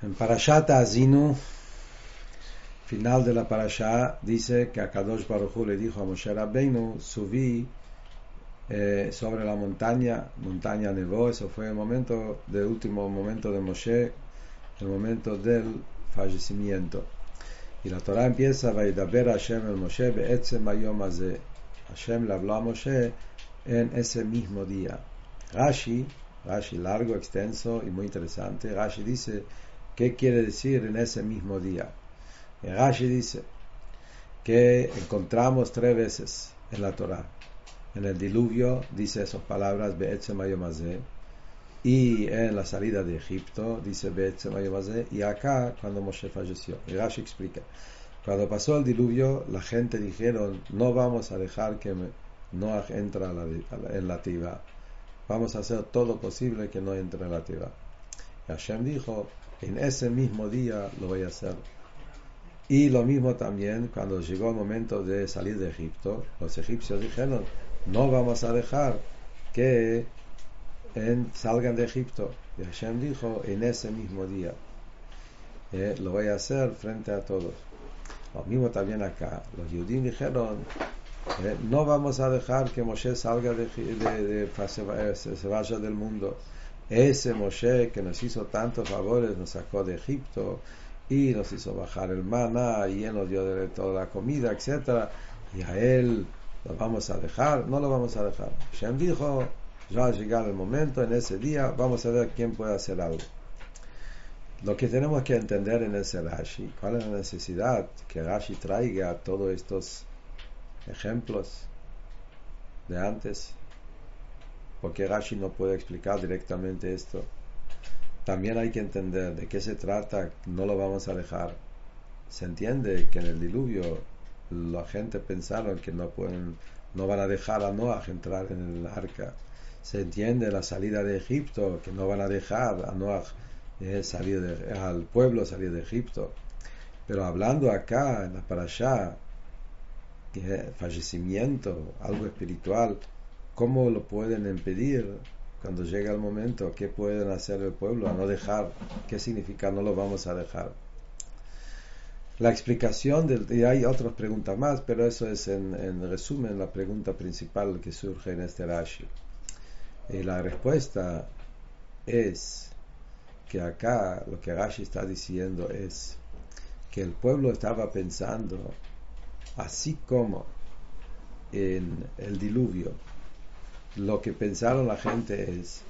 En Parashat Azinu, final de la Parashá, dice que a Kadosh Baruch le dijo a Moshe Rabbeinu, subí eh, sobre la montaña, montaña nevó, eso fue el momento, del último momento de Moshe, el momento del fallecimiento. Y la Torah empieza, Vaidaber Hashem el Moshe, Be'etzem Ayom Hashem le habló a Moshe en ese mismo día. Rashi, Rashi largo, extenso y muy interesante, Rashi dice, ¿Qué quiere decir en ese mismo día? Rashi dice que encontramos tres veces en la Torah. En el diluvio dice esas palabras, y en la salida de Egipto dice y acá cuando Moshe falleció. Y Rashi explica, cuando pasó el diluvio, la gente dijeron, no vamos a dejar que Noah entre en la Tiba. Vamos a hacer todo posible que no entre en la Tiba. Hashem dijo, en ese mismo día lo voy a hacer. Y lo mismo también cuando llegó el momento de salir de Egipto, los egipcios dijeron, no vamos a dejar que salgan de Egipto. Y Hashem dijo, en ese mismo día, eh, lo voy a hacer frente a todos. Lo mismo también acá, los judíos dijeron, eh, no vamos a dejar que Moshe salga de, de, se vaya del mundo ese Moshe que nos hizo tantos favores, nos sacó de Egipto y nos hizo bajar el maná y él nos dio de toda la comida, etc. Y a él lo vamos a dejar, no lo vamos a dejar. Shem dijo, ya ha llegado el momento, en ese día vamos a ver quién puede hacer algo. Lo que tenemos que entender en ese Rashi, cuál es la necesidad que Rashi traiga todos estos ejemplos de antes porque Rashi no puede explicar directamente esto. También hay que entender de qué se trata, no lo vamos a dejar. Se entiende que en el diluvio la gente pensaron que no pueden, no van a dejar a Noah entrar en el arca. Se entiende la salida de Egipto, que no van a dejar a Noah eh, salir al pueblo salir de Egipto. Pero hablando acá en la que fallecimiento, algo espiritual, ¿Cómo lo pueden impedir cuando llega el momento? ¿Qué pueden hacer el pueblo a no dejar? ¿Qué significa no lo vamos a dejar? La explicación del, y hay otras preguntas más, pero eso es en, resumen la pregunta principal que surge en este Rashi. Y la respuesta es que acá lo que Rashi está diciendo es que el pueblo estaba pensando, así como en el diluvio, lo que pensaron la gente es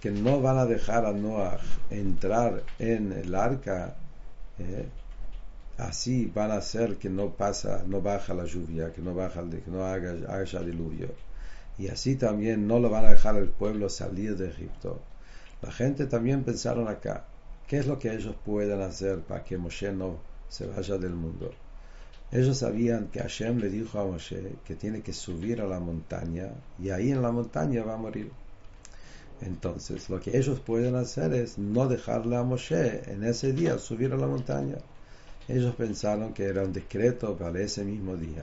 que no van a dejar a Noah entrar en el arca, eh, así van a hacer que no pasa, no baja la lluvia, que no baja, que no haga, haya diluvio. Y así también no lo van a dejar el pueblo salir de Egipto. La gente también pensaron acá, ¿qué es lo que ellos pueden hacer para que Moshe no se vaya del mundo? Ellos sabían que Hashem le dijo a Moshe que tiene que subir a la montaña y ahí en la montaña va a morir. Entonces, lo que ellos pueden hacer es no dejarle a Moshe en ese día subir a la montaña. Ellos pensaron que era un decreto para ese mismo día.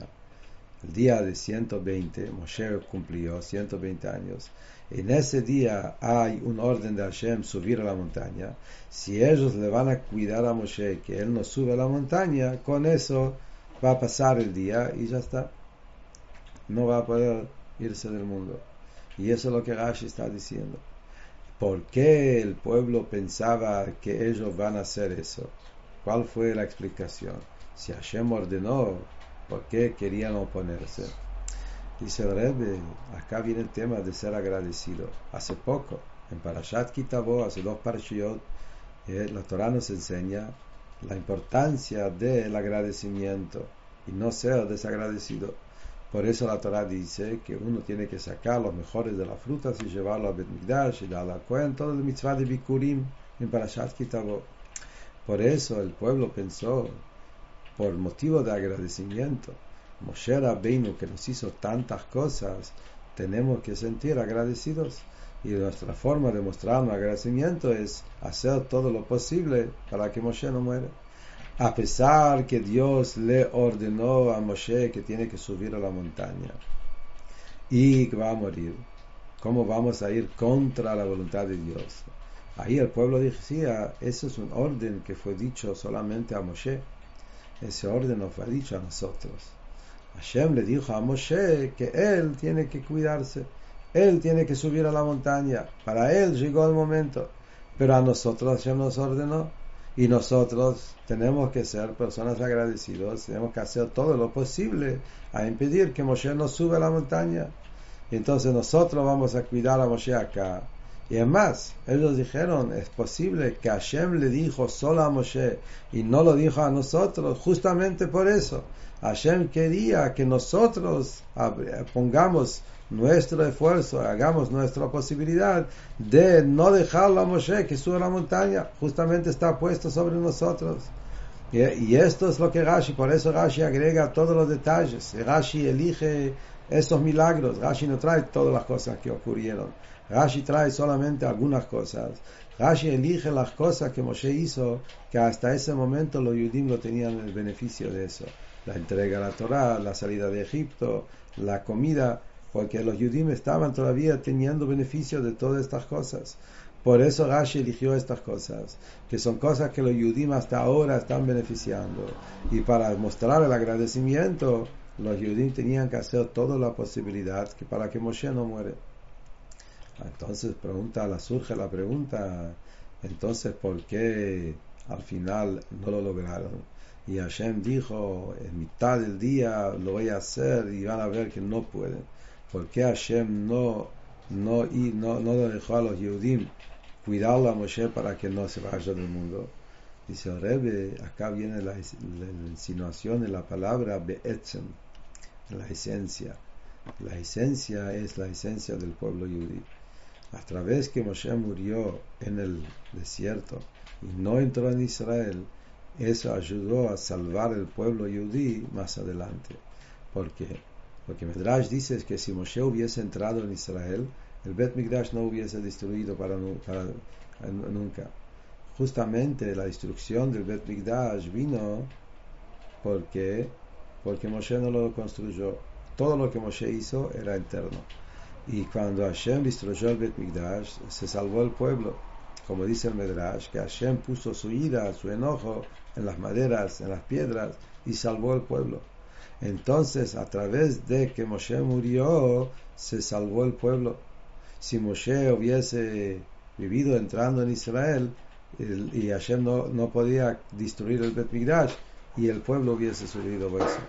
El día de 120, Moshe cumplió 120 años. En ese día hay un orden de Hashem subir a la montaña. Si ellos le van a cuidar a Moshe que él no sube a la montaña, con eso va a pasar el día y ya está. No va a poder irse del mundo. Y eso es lo que Rashi está diciendo. ¿Por qué el pueblo pensaba que ellos van a hacer eso? ¿Cuál fue la explicación? Si Hashem ordenó, ¿por qué querían oponerse? Dice Rebbe, acá viene el tema de ser agradecido. Hace poco, en Parashat Kitabo, hace dos parashiot, eh, la Torah nos enseña la importancia del agradecimiento y no ser desagradecido. Por eso la Torah dice que uno tiene que sacar los mejores de las frutas y llevarlo a Betmigdash y darlo a Cohen, todo el mitzvah de Bikurim en Parashat Kitabot. Por eso el pueblo pensó, por motivo de agradecimiento, Moshe Rabbeinu que nos hizo tantas cosas, tenemos que sentir agradecidos. Y nuestra forma de mostrar un agradecimiento es hacer todo lo posible para que Moshe no muera. A pesar que Dios le ordenó a Moshe que tiene que subir a la montaña y que va a morir. ¿Cómo vamos a ir contra la voluntad de Dios? Ahí el pueblo decía, eso es un orden que fue dicho solamente a Moshe. Ese orden no fue dicho a nosotros. Hashem le dijo a Moshe que él tiene que cuidarse, él tiene que subir a la montaña. Para él llegó el momento. Pero a nosotros Hashem nos ordenó. Y nosotros tenemos que ser personas agradecidas, tenemos que hacer todo lo posible a impedir que Moshe no suba a la montaña. Entonces nosotros vamos a cuidar a Moshe acá. Y es más, ellos dijeron, es posible que Hashem le dijo solo a Moshe y no lo dijo a nosotros, justamente por eso. Hashem quería que nosotros pongamos nuestro esfuerzo, hagamos nuestra posibilidad de no dejarlo a Moshe que sube a la montaña, justamente está puesto sobre nosotros. Y, esto es lo que Rashi, por eso Rashi agrega todos los detalles. Rashi elige esos milagros. Rashi no trae todas las cosas que ocurrieron. Rashi trae solamente algunas cosas. Rashi elige las cosas que Moshe hizo, que hasta ese momento los judíos no tenían el beneficio de eso. La entrega a la Torah, la salida de Egipto, la comida, porque los judíos estaban todavía teniendo beneficio de todas estas cosas. Por eso Rashi eligió estas cosas, que son cosas que los judíos hasta ahora están beneficiando. Y para mostrar el agradecimiento, los judíos tenían que hacer toda la posibilidad que para que Moshe no muere. Entonces pregunta, surge la pregunta, entonces ¿por qué al final no lo lograron? Y Hashem dijo, en mitad del día lo voy a hacer y van a ver que no pueden. ¿Por qué Hashem no, no, y no, no dejó a los judíos cuidarlo a Moshe para que no se vaya del mundo. Dice el Rebbe, acá viene la, insinuación de la palabra Be'etzem, la esencia. La esencia es la esencia del pueblo judío. A través que Moshe murió en el desierto y no entró en Israel, eso ayudó a salvar el pueblo judío más adelante. ¿Por qué? Porque Medrash dice que si Moshe hubiese entrado en Israel, el Bet Mikdash no hubiese destruido para, nunca. Justamente la destrucción del Bet Mikdash vino porque, porque Moshe no lo construyó. Todo lo que Moshe hizo era interno. Y cuando Hashem destruyó el Bet Mikdash, se salvó el pueblo. Como dice el Medrash, que Hashem puso su ira, su enojo en las maderas, en las piedras, y salvó el pueblo. Entonces, a través de que Moshe murió, se salvó el pueblo si Moshe hubiese vivido entrando en Israel y Hashem no, podía destruir el Bet Midrash y el pueblo hubiese subido eso.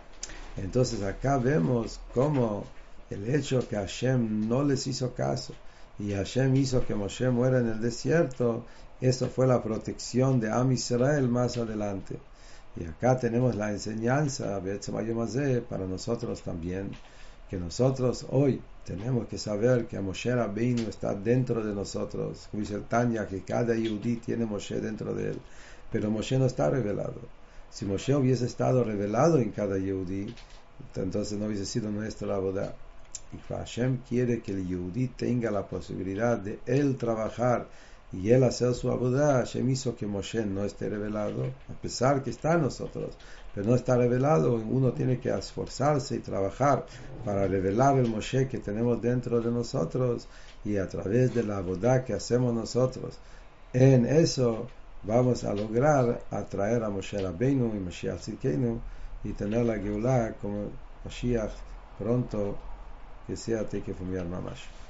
Entonces acá vemos cómo el hecho que Hashem no les hizo caso y Hashem hizo que Moshe muera en el desierto, eso fue la protección de Am Israel más adelante. Y acá tenemos la enseñanza, para nosotros también, que nosotros hoy tenemos que saber que Moshe Rabbeinu está dentro de nosotros. Como dice el Tanya, que cada Yehudi tiene Moshe dentro de él. Pero Moshe no está revelado. Si Moshe hubiese estado revelado en cada Yehudi, entonces no hubiese sido nuestra boda. Y Hashem quiere que el Yehudi tenga la posibilidad de él trabajar y él hacer su abodá. Hashem hizo que Moshe no esté revelado, a pesar que está en nosotros pero no está revelado, uno tiene que esforzarse y trabajar para revelar el Moshe que tenemos dentro de nosotros y a través de la boda que hacemos nosotros. En eso vamos a lograr atraer a Moshe Rabbeinu y Mashiach Tzidkenu y tener la Geulah como Mashiach pronto que sea Tekef Mamash.